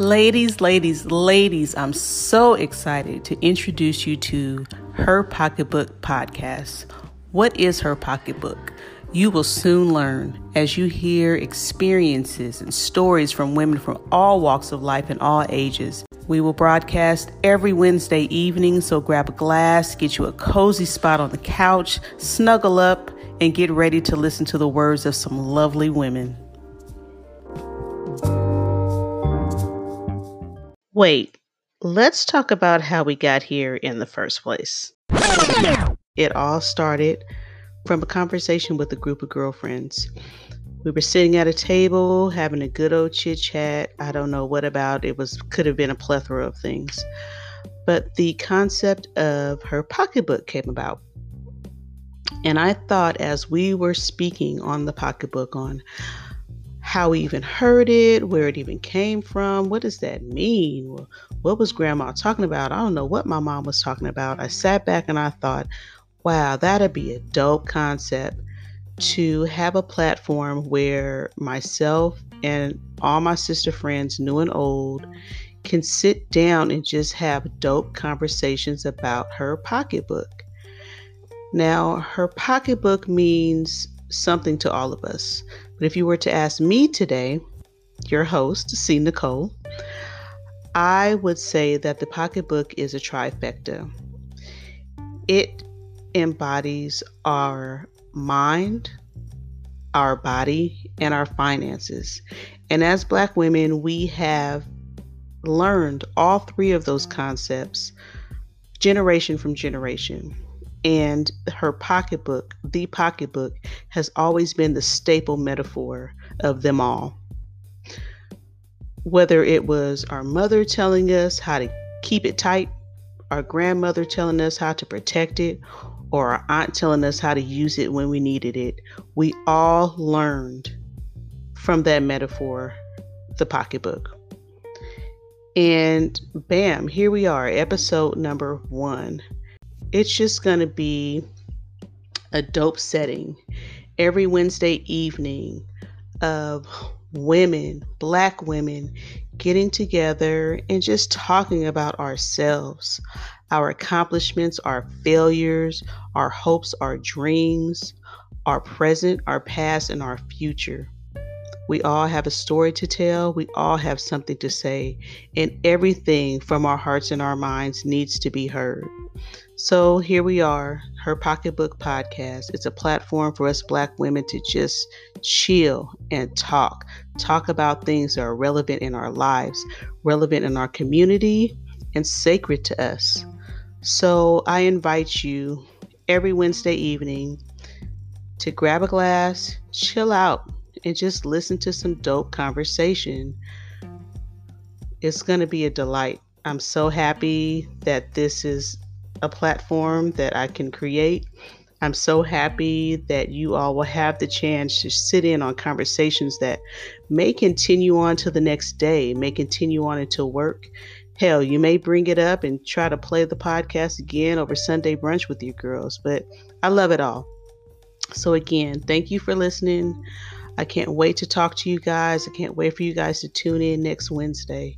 Ladies, ladies, ladies, I'm so excited to introduce you to Her Pocketbook Podcast. What is Her Pocketbook? You will soon learn as you hear experiences and stories from women from all walks of life and all ages. We will broadcast every Wednesday evening, so grab a glass, get you a cozy spot on the couch, snuggle up, and get ready to listen to the words of some lovely women. Wait, let's talk about how we got here in the first place. It all started from a conversation with a group of girlfriends. We were sitting at a table having a good old chit chat. I don't know what about it was could have been a plethora of things. But the concept of her pocketbook came about. And I thought as we were speaking on the pocketbook on how we even heard it, where it even came from. What does that mean? What was grandma talking about? I don't know what my mom was talking about. I sat back and I thought, wow, that'd be a dope concept to have a platform where myself and all my sister friends, new and old, can sit down and just have dope conversations about her pocketbook. Now, her pocketbook means something to all of us. But if you were to ask me today, your host, C. Nicole, I would say that the pocketbook is a trifecta. It embodies our mind, our body, and our finances. And as Black women, we have learned all three of those concepts generation from generation and her pocketbook, the pocketbook, has always been the staple metaphor of them all. Whether it was our mother telling us how to keep it tight, our grandmother telling us how to protect it, or our aunt telling us how to use it when we needed it, we all learned from that metaphor, the pocketbook. And bam, here we are, episode number one it's just going to be a dope setting every Wednesday evening of women, black women, getting together and just talking about ourselves, our accomplishments, our failures, our hopes, our dreams, our present, our past, and our future. We all have a story to tell. We all have something to say. And everything from our hearts and our minds needs to be heard. So here we are, her Pocketbook Podcast. It's a platform for us Black women to just chill and talk. Talk about things that are relevant in our lives, relevant in our community, and sacred to us. So I invite you every Wednesday evening to grab a glass, chill out, and just listen to some dope conversation. It's going to be a delight. I'm so happy that this is a platform that I can create. I'm so happy that you all will have the chance to sit in on conversations that may continue on to the next day, may continue on until work. Hell, you may bring it up and try to play the podcast again over Sunday brunch with your girls, but I love it all. So, again, thank you for listening. I can't wait to talk to you guys. I can't wait for you guys to tune in next Wednesday.